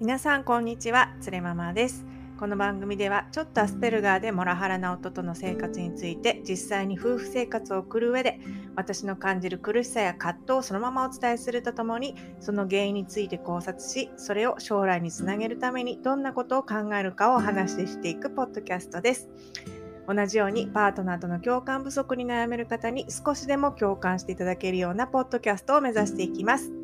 皆さんこんにちはつれママですこの番組ではちょっとアスペルガーでモラハラな夫との生活について実際に夫婦生活を送る上で私の感じる苦しさや葛藤をそのままお伝えするとともにその原因について考察しそれを将来につなげるためにどんなことを考えるかをお話ししていくポッドキャストです同じようにパートナーとの共感不足に悩める方に少しでも共感していただけるようなポッドキャストを目指していきます。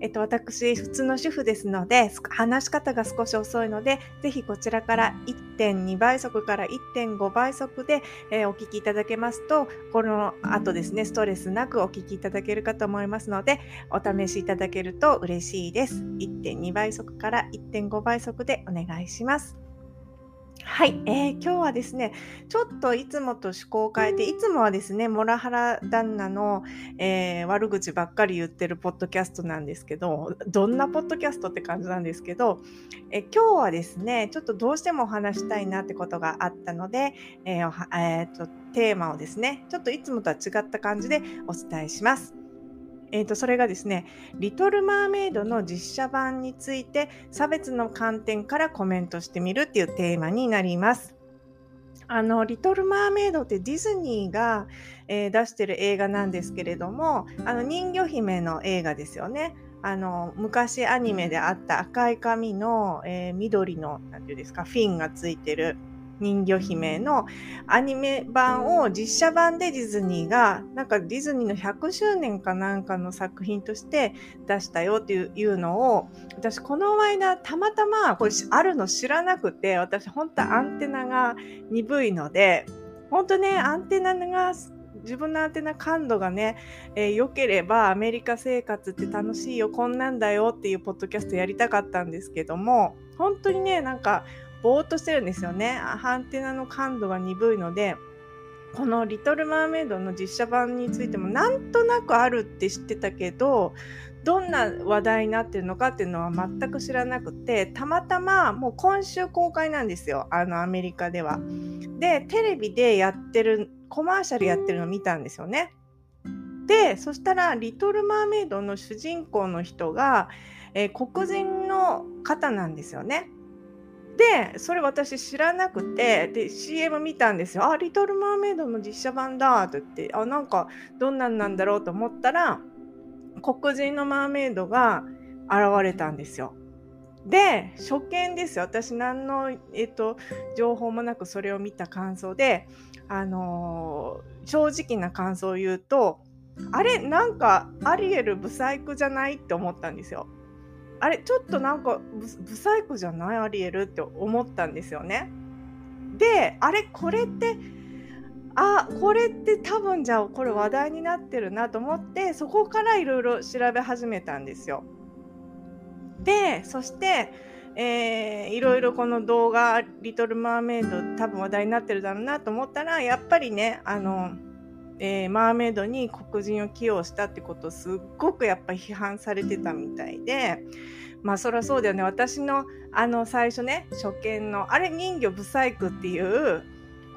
えっと、私、普通の主婦ですので、話し方が少し遅いので、ぜひこちらから1.2倍速から1.5倍速で、えー、お聞きいただけますと、この後ですね、ストレスなくお聞きいただけるかと思いますので、お試しいただけると嬉しいです。1.2倍速から1.5倍速でお願いします。はい、えー、今日はですね、ちょっといつもと趣向を変えて、いつもはですね、モラハラ旦那の、えー、悪口ばっかり言ってるポッドキャストなんですけど、どんなポッドキャストって感じなんですけど、え今日はですね、ちょっとどうしてもお話したいなってことがあったので、えーえーとテーマをですね、ちょっといつもとは違った感じでお伝えします。えーと、それがですね「リトル・マーメイド」の実写版について差別の観点からコメントしてみるっていうテーマになります。あの、リトル・マーメイドってディズニーが、えー、出してる映画なんですけれども、あの人魚姫の映画ですよね。あの昔アニメであった赤い髪の、えー、緑の何て言うんですかフィンがついてる人魚姫のアニメ版を実写版でディズニーがなんかディズニーの100周年かなんかの作品として出したよっていうのを私この間たまたまこれあるの知らなくて私本当アンテナが鈍いので本当ねアンテナが自分のアンテナ感度がね、えー、良ければアメリカ生活って楽しいよこんなんだよっていうポッドキャストやりたかったんですけども本当にねなんかぼーっとしてるんですよね。アンテナの感度が鈍いので、この「リトル・マーメイド」の実写版についてもなんとなくあるって知ってたけどどんな話題になってるのかっていうのは全く知らなくてたまたまもう今週公開なんですよあのアメリカでは。でテレビでやってるコマーシャルやってるの見たんですよね。でそしたら「リトル・マーメイド」の主人公の人が、えー、黒人の方なんですよね。でそれ私知らなくてで CM 見たんですよ「あリトル・マーメイドの実写版だ」って言ってあなんかどんなんなんだろうと思ったら黒人のマーメイドが現れたんですよ。で初見ですよ私何の、えっと、情報もなくそれを見た感想で、あのー、正直な感想を言うとあれなんかアリエルブサイクじゃない？って思ったんですよ。あれちょっとなんかブサイクじゃない？アリエルって思ったんですよね。であれこれってあこれって多分じゃあこれ話題になってるなと思ってそこからいろいろ調べ始めたんですよ。でそしてえー、いろいろこの動画「リトル・マーメイド」多分話題になってるだろうなと思ったらやっぱりねあのえー、マーメイドに黒人を起用したってことをすっごくやっぱ批判されてたみたいでまあそりゃそうだよね私のあの最初ね初見のあれ人魚ブサイクっていう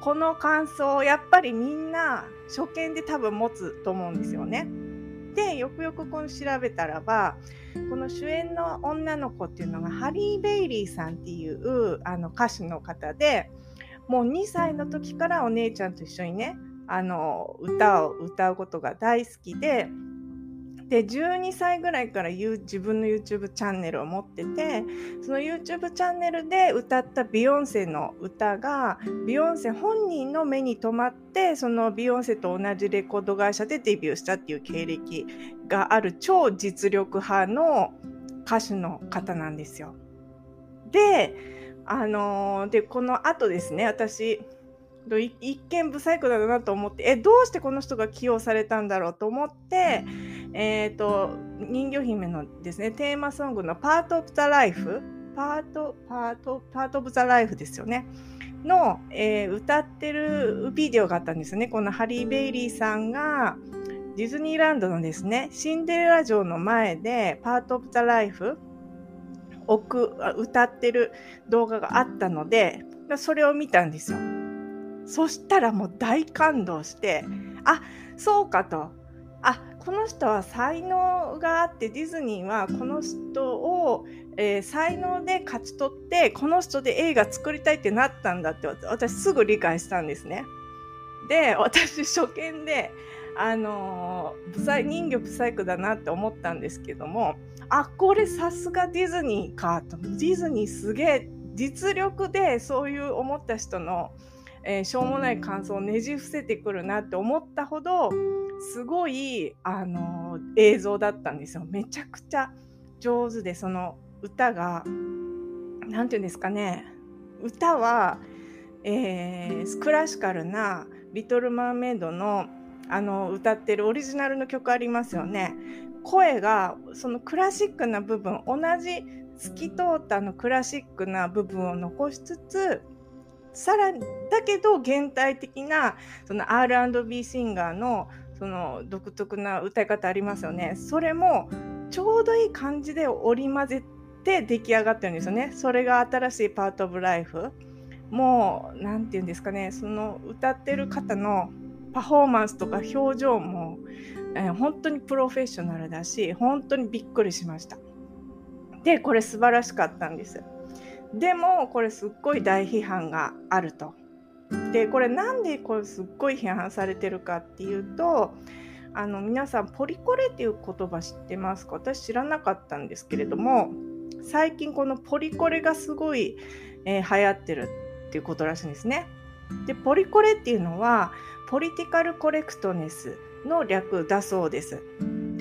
この感想をやっぱりみんな初見で多分持つと思うんですよね。でよくよくこの調べたらばこの主演の女の子っていうのがハリー・ベイリーさんっていうあの歌手の方でもう2歳の時からお姉ちゃんと一緒にねあの歌を歌うことが大好きでで12歳ぐらいから自分の YouTube チャンネルを持っててその YouTube チャンネルで歌ったビヨンセの歌がビヨンセ本人の目に留まってそのビヨンセと同じレコード会社でデビューしたっていう経歴がある超実力派の歌手の方なんですよ。であのー、でこの後ですね私一見ブサイクだなと思ってえどうしてこの人が起用されたんだろうと思って、えーと、人魚姫のですねテーマソングの「パート・オブ・ザ・ライフ」パート、パート、パート・オブ・ザ・ライフですよね。の、えー、歌ってるビデオがあったんですね。このハリー・ベイリーさんがディズニーランドのですね、シンデレラ城の前でパート・オブ・ザ・ライフを歌ってる動画があったので、それを見たんですよ。そしたらもう大感動して、あ、そうかと。あ、この人は才能があってディズニーはこの人を、えー、才能で勝ち取ってこの人で映画作りたいってなったんだって私すぐ理解したんですね。で私初見であのー、人魚ブサイクだなって思ったんですけどもあこれさすがディズニーかとディズニーすげえ実力でそういう思った人の、えー、しょうもない感想をねじ伏せてくるなって思ったほどすごい、あの映像だったんですよ。めちゃくちゃ上手でその歌が何て言うんですかね歌は、えー、クラシカルな「リトル・マーメイドの」あの歌ってるオリジナルの曲ありますよね。声がそのクラシックな部分同じ透き通ったのクラシックな部分を残しつつさらだけど現代的なその R&B シンガーのその独特な歌い方ありますよね。それもちょうどいい感じで織り交ぜて出来上がってるんですよね。それが新しいパートオブライフ。もう何て言うんですかねその歌ってる方のパフォーマンスとか表情も、えー、本当にプロフェッショナルだし本当にびっくりしました。でこれ素晴らしかったんです。でもこれすっごい大批判があると。でこれなんでこれすっごい批判されてるかっていうとあの皆さんポリコレっていう言葉知ってますか？私知らなかったんですけれども最近このポリコレがすごい、えー、流行ってるっていうことらしいんですね。でポリコレっていうのはポリティカルコレクトネスの略だそうです。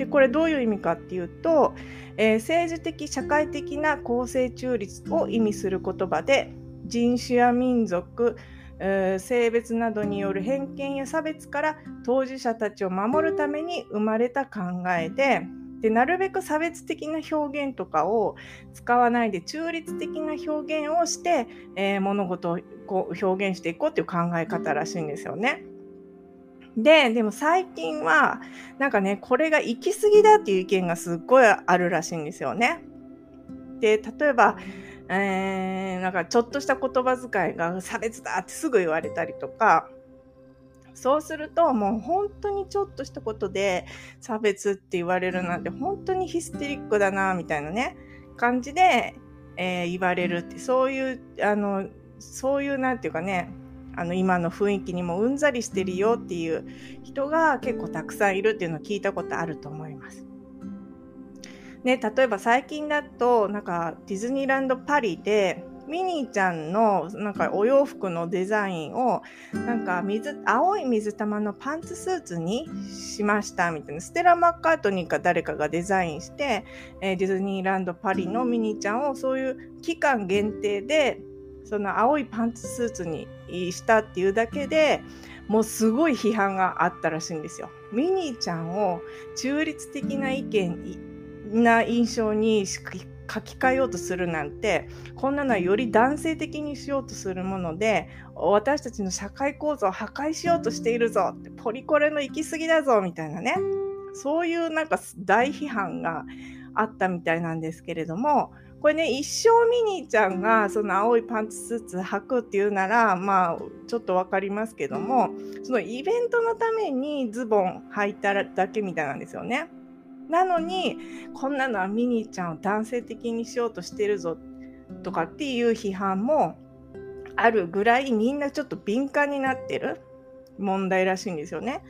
でこれどういう意味かっていうと、えー、政治的社会的な公正中立を意味する言葉で人種や民族性別などによる偏見や差別から当事者たちを守るために生まれた考えででなるべく差別的な表現とかを使わないで中立的な表現をして、えー、物事をこう表現していこうっていう考え方らしいんですよね。で、でも最近は、なんかね、これが行き過ぎだっていう意見がすっごいあるらしいんですよね。で、例えば、えー、なんかちょっとした言葉遣いが差別だってすぐ言われたりとか、そうするともう本当にちょっとしたことで差別って言われるなんて本当にヒステリックだなみたいなね感じで、えー、言われるってそういうあのそういうなんていうかねあの今の雰囲気にもうんざりしてるよっていう人が結構たくさんいるっていうのを聞いたことあると思います。ね、例えば最近だとなんかディズニーランドパリでミニーちゃんのなんかお洋服のデザインをなんか水青い水玉のパンツスーツにしましたみたいなステラ・マッカートニーか誰かがデザインして、えー、ディズニーランドパリのミニーちゃんをそういう期間限定でその青いパンツスーツにしたっていうだけでもうすごい批判があったらしいんですよ。ミニーちゃんを中立的な意見な印象に書き換えようとするなんてこんなのはより男性的にしようとするもので私たちの社会構造を破壊しようとしているぞってポリコレの行き過ぎだぞみたいなねそういうなんか大批判があったみたいなんですけれどもこれね一生ミニーちゃんがその青いパンツスーツ履くっていうならまあちょっと分かりますけどもそのイベントのためにズボン履いただけみたいなんですよね。なのにこんなのはミニーちゃんを男性的にしようとしてるぞとかっていう批判もあるぐらいみんなちょっと敏感になってる問題らしいんですよね。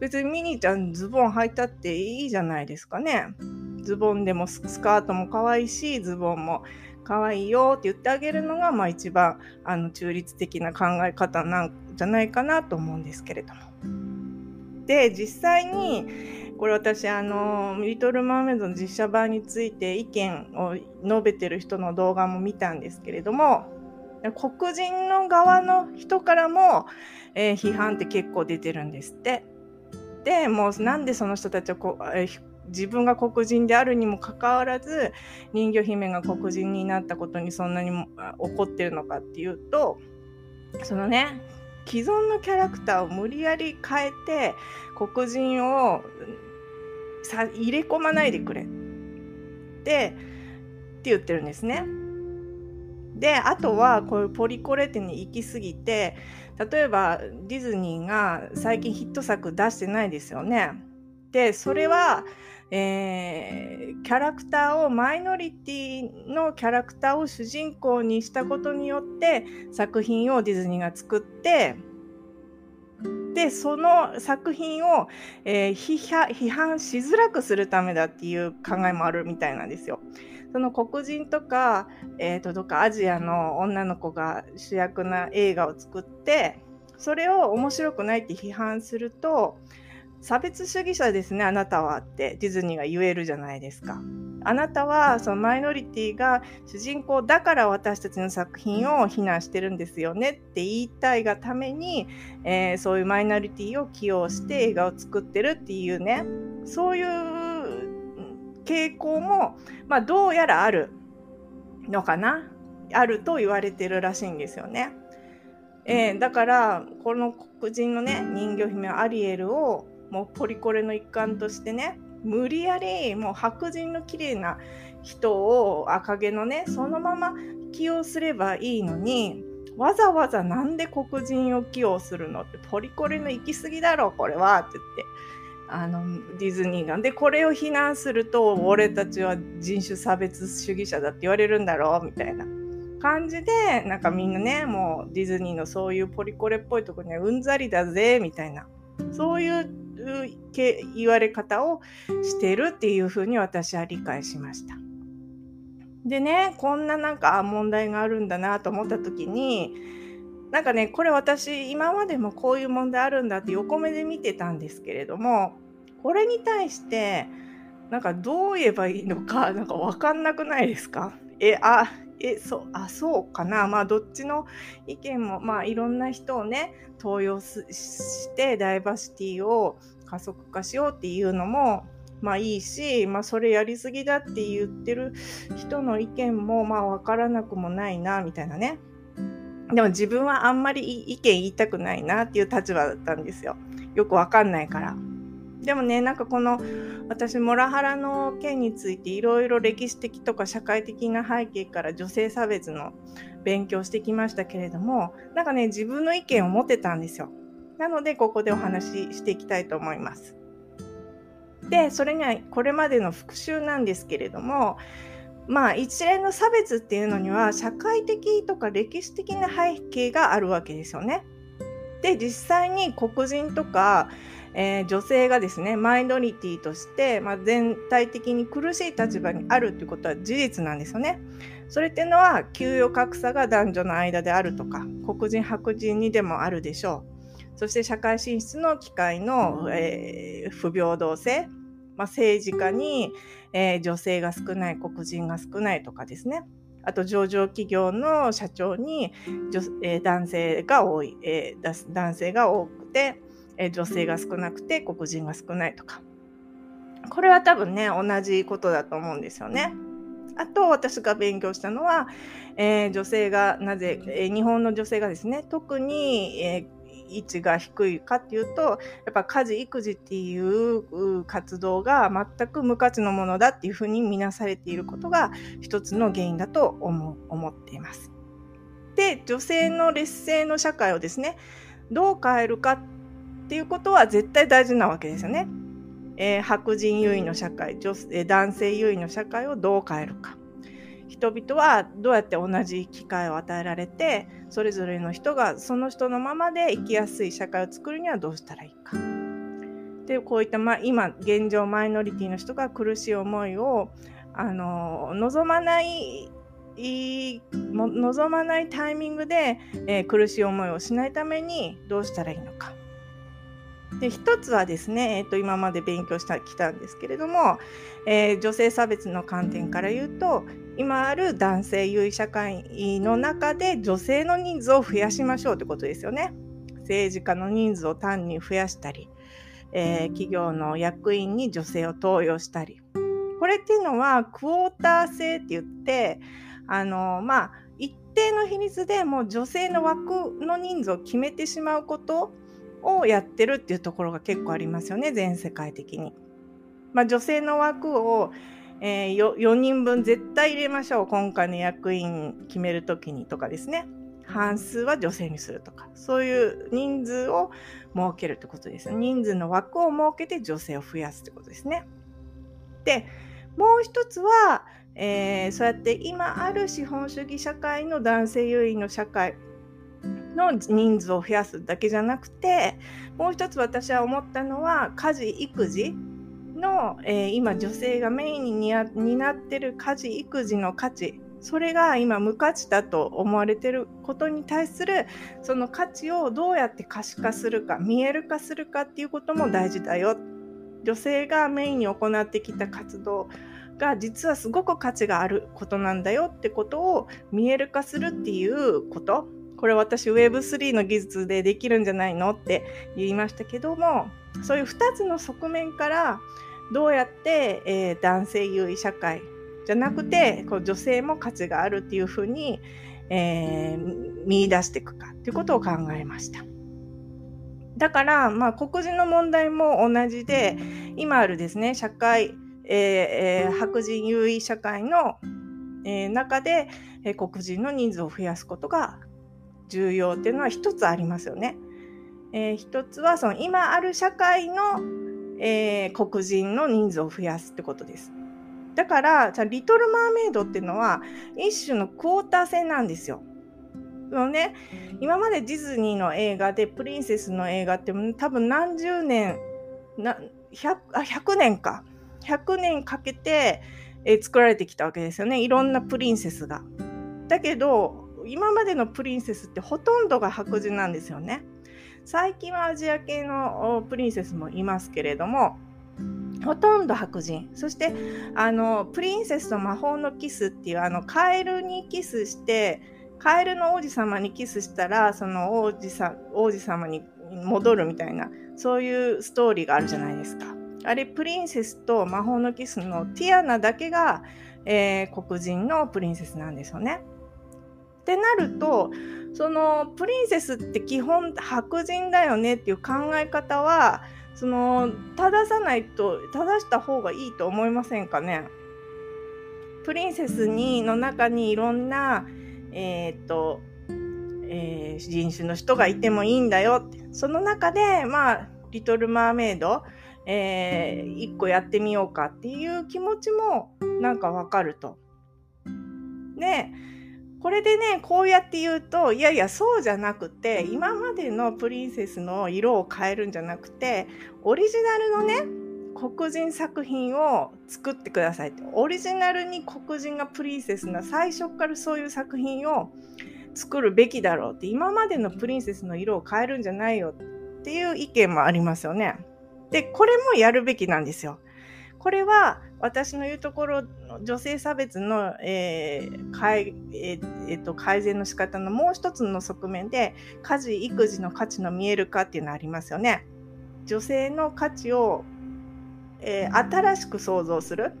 別にミニーちゃんズボン履いたっていいじゃないですかね。ズボンでもスカートも可愛いしズボンも可愛いよって言ってあげるのが、まあ、一番あの中立的な考え方なんじゃないかなと思うんですけれども。で実際にこれ私あの「リトル・マーメイド」の実写版について意見を述べてる人の動画も見たんですけれども黒人の側の人からも、えー、批判って結構出てるんですって。でもうなんでその人たちはこ、えー、自分が黒人であるにもかかわらず人魚姫が黒人になったことにそんなに怒ってるのかっていうとそのね既存のキャラクターを無理やり変えて黒人をさ入れ込まないでくれってって言ってるんですね。であとはこういうポリコレ店に行き過ぎて例えばディズニーが最近ヒット作出してないですよね。でそれは、えー、キャラクターをマイノリティのキャラクターを主人公にしたことによって作品をディズニーが作ってでその作品を、えー、批判しづらくするためだっていう考えもあるみたいなんですよ。その黒人とか、えーと、とかアジアの女の子が主役な映画を作ってそれを面白くないって批判すると差別主義者ですねあなたはってディズニーが言えるじゃないですか。あなたはそのマイノリティが主人公だから私たちの作品を非難してるんですよねって言いたいがために、えー、そういうマイノリティを起用して映画を作ってるっていうねそういう傾向も、まあ、どうやらあるのかなあると言われてるらしいんですよね。えー、だからこの黒人のね人魚姫アリエルをもうポリコレの一環としてね無理やりもう白人の綺麗な人を赤毛のねそのまま起用すればいいのにわざわざなんで黒人を起用するのってポリコレの行き過ぎだろこれはって言ってあのディズニーがでこれを非難すると俺たちは人種差別主義者だって言われるんだろうみたいな。感じでなんかみんなねもうディズニーのそういうポリコレっぽいとこにはうんざりだぜみたいなそういう言われ方をしてるっていうふうに私は理解しました。でねこんななんか問題があるんだなと思った時になんかねこれ私今までもこういう問題あるんだって横目で見てたんですけれどもこれに対してなんかどう言えばいいのかなんか分かんなくないですか？えあえそうあそうかな。まあどっちの意見もまあいろんな人をね登用してダイバーシティを加速化しようっていうのもまあいいし、まあ、それやりすぎだって言ってる人の意見もまあ分からなくもないなみたいなね。でも自分はあんまり意見言いたくないなっていう立場だったんですよ。よく分かんないから。でもねなんかこの私モラハラの件についていろいろ歴史的とか社会的な背景から女性差別の勉強してきましたけれどもなんかね自分の意見を持ってたんですよ。なのでここでお話ししていきたいと思います。でそれにはこれまでの復習なんですけれどもまあ一連の差別っていうのには社会的とか歴史的な背景があるわけですよね。で実際に黒人とかえー、女性がですねマイノリティとして、まあ、全体的に苦しい立場にあるということは事実なんですよね。それっていうのは給与格差が男女の間であるとか黒人白人にでもあるでしょう。そして社会進出の機会の、えー、不平等性、まあ、政治家に、えー、女性が少ない黒人が少ないとかですね。あと上場企業の社長に女、えー、男性が多い、えー、男性が多くて、え女性が少なくて黒人が少ないとかこれは多分ね同じことだと思うんですよね。あと私が勉強したのは、えー、女性がなぜ、えー、日本の女性がですね特に、えー、位置が低いかっていうとやっぱ家事育児っていう活動が全く無価値のものだっていうふうに見なされていることが一つの原因だと思思っています。で女性の劣勢の社会をですねどう変えるかっていうことは絶対大事なわけですよね。えー、白人優位の社会女、えー、男性優位の社会をどう変えるか。人々はどうやって同じ機会を与えられてそれぞれの人がその人のままで生きやすい社会を作るにはどうしたらいいか。でこういった、ま、今現状マイノリティの人が苦しい思いをあの望まない望まないタイミングで、えー、苦しい思いをしないためにどうしたらいいのか。で一つはですね、えーと、今まで勉強してきたんですけれども、えー、女性差別の観点から言うと今ある男性優位社会の中で女性の人数を増やしましょうということですよね。政治家の人数を単に増やしたり、えー、企業の役員に女性を登用したりこれっていうのはクォーター制って言ってあのまあ一定の比率でもう女性の枠の人数を決めてしまうことをやってるっていうところが結構ありますよね全世界的に。まあ、女性の枠を、えー、4, 4人分絶対入れましょう。今回の役員決める時にとかですね。半数は女性にするとか。そういう人数を設けるってことです人数の枠を設けて女性を増やすってことですね。でもう一つは、えー、そうやって今ある資本主義社会の男性優位の社会の人数を増やすだけじゃなくてもう一つ私は思ったのは家事育児の、えー、今女性がメインに担ってる家事育児の価値それが今無価値だと思われてることに対するその価値をどうやって可視化するか見える化するかっていうことも大事だよ。女性がメインに行ってきた活動が実はすごく価値があることなんだよってことを見える化するっていうこと。これ私 Web3 の技術でできるんじゃないのって言いましたけどもそういう2つの側面からどうやって、えー、男性優位社会じゃなくてこう女性も価値があるっていうふうに、えー、見出していくかっていうことを考えました。だから、まあ、黒人の問題も同じで今あるですね社会、えー、白人優位社会の、えー、中で、えー、黒人の人数を増やすことが重要っていうのは一つありますよね。えー、一つはその今ある社会の、えー、黒人の人数を増やすってことです。だからじゃリトル・マーメイドっていうのは一種のクォーター制なんですよ。のね、今までディズニーの映画でプリンセスの映画って多分何十年な 100, あ100年か100年かけて、えー、作られてきたわけですよねいろんなプリンセスが。だけど今までのプリンセスってほとんどが白人なんですよね。最近はアジア系のプリンセスもいますけれどもほとんど白人そしてあのプリンセスと魔法のキスっていうあのカエルにキスしてカエルの王子様にキスしたらその王子さ王子様に戻るみたいなそういうストーリーがあるじゃないですか。あれプリンセスと魔法のキスのティアナだけが、えー、黒人のプリンセスなんですよね。ってなるとそのプリンセスって基本白人だよねっていう考え方はその正さないと正した方がいいと思いませんかね？プリンセスにの中にいろんなえー、っと、えー、人種の人がいてもいいんだよってその中でまあリトル・マーメイド、えー、一個やってみようかっていう気持ちもなんかわかると。でこれでねこうやって言うといやいやそうじゃなくて今までのプリンセスの色を変えるんじゃなくてオリジナルのね黒人作品を作ってくださいってオリジナルに黒人がプリンセスな最初からそういう作品を作るべきだろうって今までのプリンセスの色を変えるんじゃないよっていう意見もありますよね。でこれもやるべきなんですよ。これは私の言うところ女性差別の、えー改えーえー、と改善の仕方のもう一つの側面で家事育児の価値の見える化っていうのありますよね。女性の価値を、えー、新しく創造する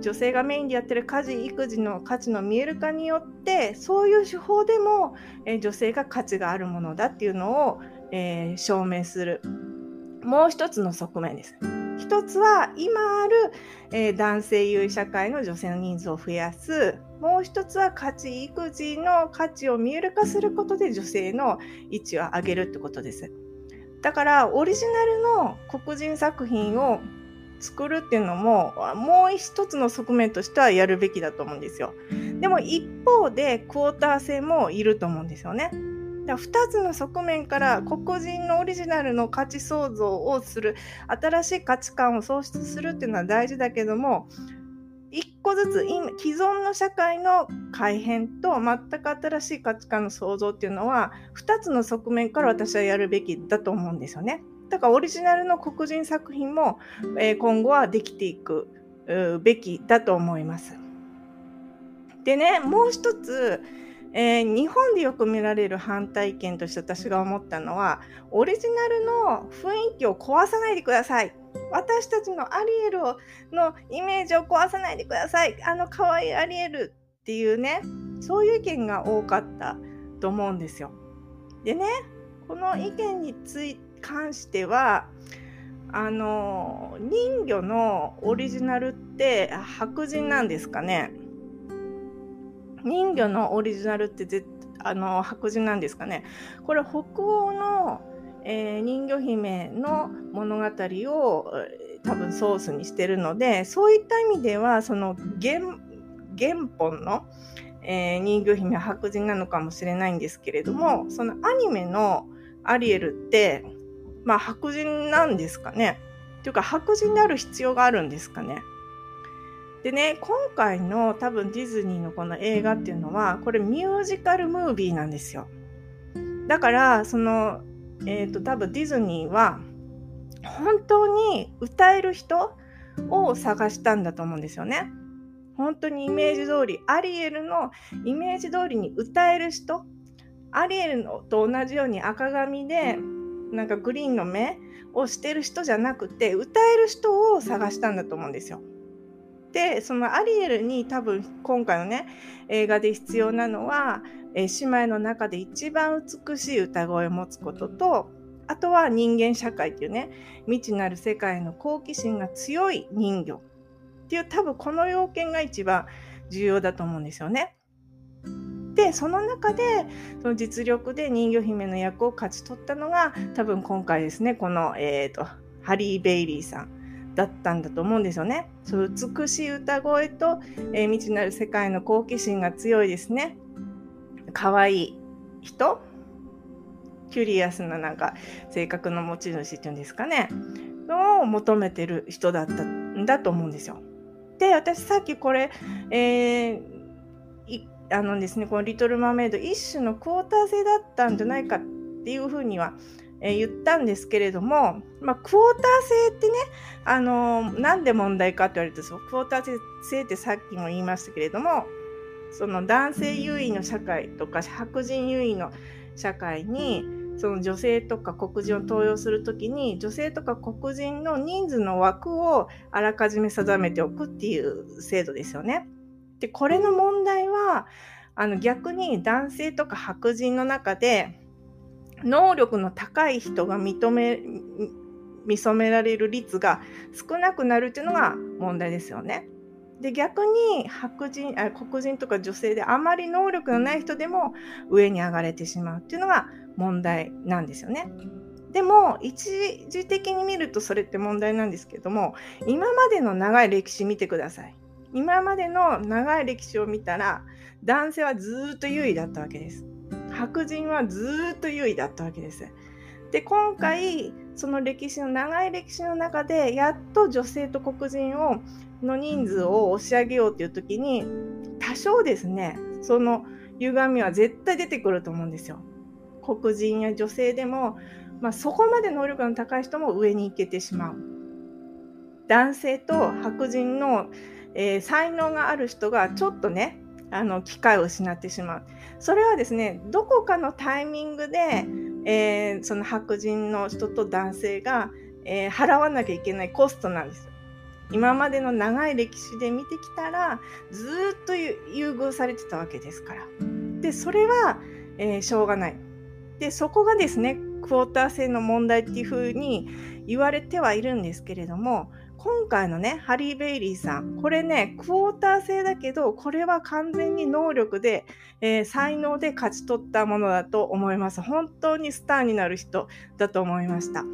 女性がメインでやってる家事育児の価値の見える化によってそういう手法でも、えー、女性が価値があるものだっていうのを、えー、証明するもう一つの側面です。一つは今ある、えー、男性優位社会の女性の人数を増やす。もう一つは価値育児の価値を見える化することで女性の位置を上げるってことです。だからオリジナルの黒人作品を作るっていうのももう一つの側面としてはやるべきだと思うんですよ。でも一方でクォーター制もいると思うんですよね。だ2つの側面から黒人のオリジナルの価値創造をする新しい価値観を創出するっていうのは大事だけども1個ずつ既存の社会の改変と全く新しい価値観の創造っていうのは2つの側面から私はやるべきだと思うんですよね。だからオリジナルの黒人作品も、え今後はできていくべきだと思います。でねもう一つえー、日本でよく見られる反対意見として私が思ったのはオリジナルの雰囲気を壊さないでください。私たちのアリエルのイメージを壊さないでください。あの可愛いアリエルっていうねそういう意見が多かったと思うんですよ。でねこの意見につい関してはあの人魚のオリジナルって白人なんですかね。人魚のオリジナルって絶あの白人なんですかね。これ北欧の、えー、人魚姫の物語を多分ソースにしてるのでそういった意味ではその原原本の、えー、人魚姫は白人なのかもしれないんですけれどもそのアニメのアリエルってまあ白人なんですかね。というか白人である必要があるんですかね。でね今回の多分ディズニーのこの映画っていうのはこれミュージカルムービーなんですよだからそのえっ、ー、と多分ディズニーは本当に歌える人を探したんだと思うんですよね。本当にイメージ通り、アリエルのイメージ通りに歌える人、アリエルと同じように赤髪で、なんかグリーンの目をしてる人じゃなくて、歌える人を探したんだと思うんですよ。で、そのアリエルに多分今回のね、映画で必要なのは、え姉妹の中で一番美しい歌声を持つことと、あとは人間社会っていうね、未知なる世界の好奇心が強い人魚っていう多分この要件が一番重要だと思うんですよね。で、その中でその実力で人魚姫の役を勝ち取ったのが多分今回ですね、この、えーと、ハリー・ベイリーさんだったんだと思うんですよね。その美しい歌声と、えー、未知なる世界の好奇心が強いですね。可愛い人キュリアスななんか性格の持ち主っていうんですかねのを求めてる人だったんだと思うんですよ。で私さっきこれ、えー、あのですねこの「リトル・マーメイド」一種のクォーター制だったんじゃないかっていうふうには、言ったんですけれども、まあ、クォーター制ってね、あのー、なんで問題かって言われるとクォーター制ってさっきも言いましたけれどもその男性優位の社会とか白人優位の社会にその女性とか黒人を登用するときに女性とか黒人の人数の枠をあらかじめ定めておくっていう制度ですよね。でこれの問題はあの逆に男性とか白人の中で能力の高い人が認め見初められる率が少なくなるっていうのが問題ですよね。で逆に白人あ黒人とか女性であまり能力のない人でも上に上がれてしまうっていうのが問題なんですよね。でも一時的に見るとそれって問題なんですけども今までの長い歴史見てください。今までの長い歴史を見たら男性はずっと優位だったわけです。白人はずっと優位だったわけです。で今回その歴史の長い歴史の中でやっと女性と黒人をの人数を押し上げようっていう時に多少ですねその歪みは絶対出てくると思うんですよ。黒人や女性でも、まあ、そこまで能力の高い人も上に行けてしまう。男性と白人の、えー、才能がある人がちょっとねあの機会を失ってしまう。それはですねどこかのタイミングで、えー、その白人の人と男性が、えー、払わなきゃいけないコストなんです。今までの長い歴史で見てきたらずっと優遇されてたわけですから。でそれは、えー、しょうがない。でそこがですねクォーター制の問題っていうふうに言われてはいるんですけれども今回のねハリー・ベイリーさんこれねクォーター制だけどこれは完全に能力で、えー、才能で勝ち取ったものだと思います。本当にスターになる人だと思いました。っ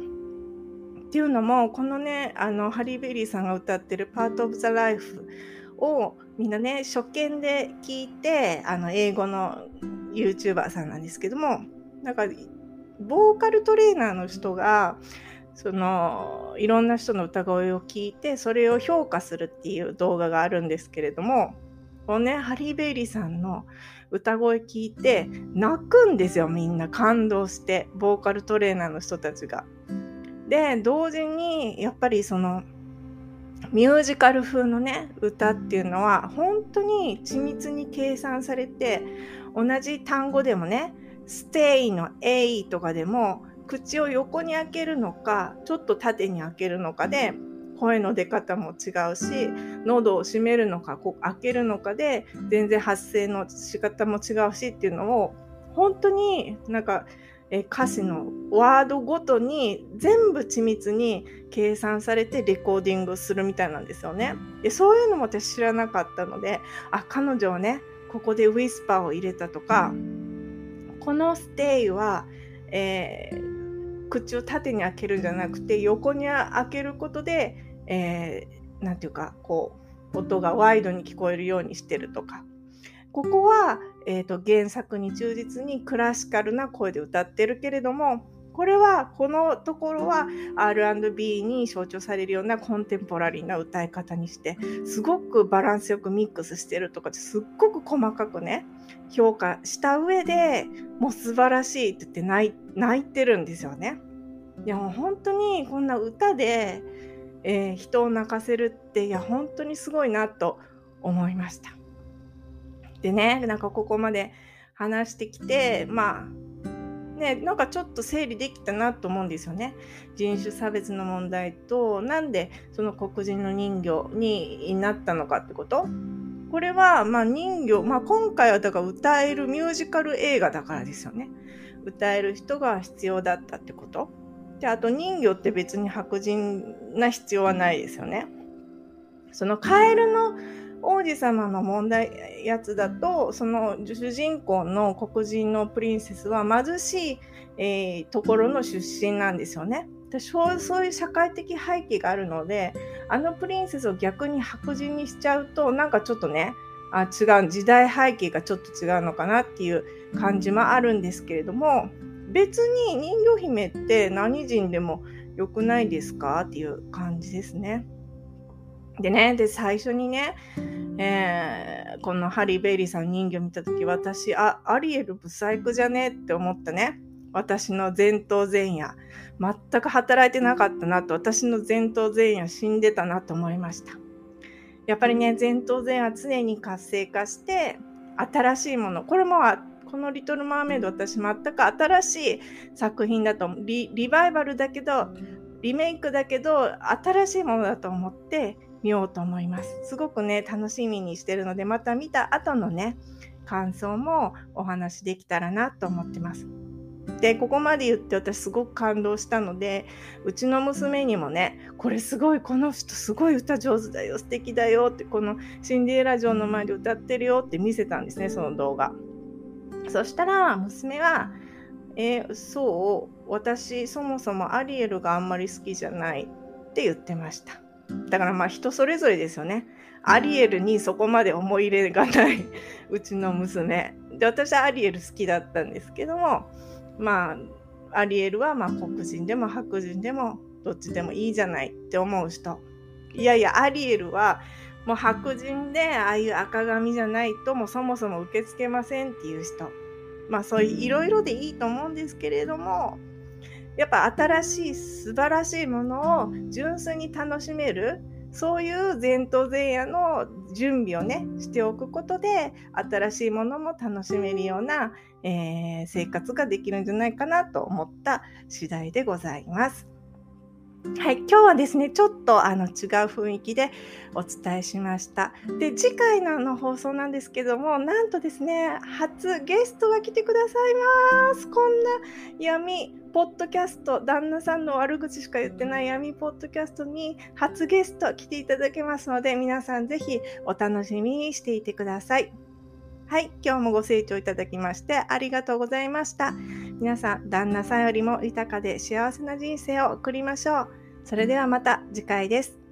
ていうのもこのねあのハリー・ベイリーさんが歌ってる「パート・オブ・ザ・ライフ」をみんなね初見で聞いてあの英語の YouTuber さんなんですけどもなんかボーカルトレーナーの人がそのいろんな人の歌声を聞いてそれを評価するっていう動画があるんですけれどもこのねハリー・ベイリーさんの歌声聞いて泣くんですよみんな感動してボーカルトレーナーの人たちが。で同時にやっぱりそのミュージカル風のね歌っていうのは本当に緻密に計算されて同じ単語でもねステイの A とかでも口を横に開けるのかちょっと縦に開けるのかで声の出方も違うし喉を閉めるのかこう開けるのかで全然発声の仕方も違うしっていうのを本当になんかえ歌詞のワードごとに全部緻密に計算されてレコーディングするみたいなんですよね。でそういうのも私知らなかったのであ彼女はねここでウィスパーを入れたとかこのステイは、えー、口を縦に開けるんじゃなくて横に開けることで、えー、て言うかこう音がワイドに聞こえるようにしてるとか。ここは、えーと原作に忠実にクラシカルな声で歌ってるけれどもこれはこのところは R&B に象徴されるようなコンテンポラリーな歌い方にしてすごくバランスよくミックスしてるとかすっごく細かくね評価した上でもう素晴らしいって言って泣いてるんですよね。いやもう本当にこんな歌で、えー、人を泣かせるっていや本当にすごいなと思いました。でねなんかここまで話してきてまあね、なんかちょっと整理できたなと思うんですよね。人種差別の問題と、なんでその黒人の人魚になったのかってことこれは、まあ人魚、まあ今回はだから歌えるミュージカル映画だからですよね。歌える人が必要だったってことで、あと人魚って別に白人な必要はないですよね。そのカエルの王子様の問題やつだとその主人公の黒人のプリンセスは貧しい、えー、ところの出身なんですよね。そうそういう社会的背景があるのであのプリンセスを逆に白人にしちゃうとなんかちょっとねあ違う時代背景がちょっと違うのかなっていう感じもあるんですけれども別に人魚姫って何人でもよくないですか？っていう感じですね。でね、で、最初にね、えー、このハリー・ベイリーさん人形見たとき、私、あ、アリエルブサイクじゃねって思ったね。私の前頭前野。全く働いてなかったなと、私の前頭前野死んでたなと思いました。やっぱりね、前頭前野は常に活性化して、新しいもの。これも、このリトル・マーメイド、私全く新しい作品だとリ、リバイバルだけど、リメイクだけど、新しいものだと思って、見ようと思います。すごくね、楽しみにしてるので、また見た後のね、感想もお話できたらなと思ってます。で、ここまで言って私すごく感動したので、うちの娘にもね、これすごい、この人すごい歌上手だよ、素敵だよって、このシンデレラ城の前で歌ってるよって見せたんですね、その動画。そしたら娘は、えー、そう私そもそもアリエルがあんまり好きじゃないって言ってました。だからまあ人それぞれですよね。アリエルにそこまで思い入れがない うちの娘。で、私はアリエル好きだったんですけども、まあ、アリエルはまあ黒人でも白人でもどっちでもいいじゃないって思う人。いやいや、アリエルはもう白人でああいう赤髪じゃないともうそもそも受け付けませんっていう人。まあそういういろいろでいいと思うんですけれども、やっぱ新しい素晴らしいものを純粋に楽しめるそういう前頭前野の準備をねしておくことで新しいものも楽しめるような、えー、生活ができるんじゃないかなと思った次第でございます。はい、今日はですね、ちょっとあの違う雰囲気でお伝えしました。で、次回のの放送なんですけども、なんとですね、初ゲストが来てくださいます。こんな闇ポッドキャスト、旦那さんの悪口しか言ってない闇ポッドキャストに初ゲスト来ていただけますので、皆さんぜひお楽しみにしていてください。はい、今日もご清聴いただきましてありがとうございました。皆さん、旦那さんよりも豊かで幸せな人生を送りましょう。それではまた次回です。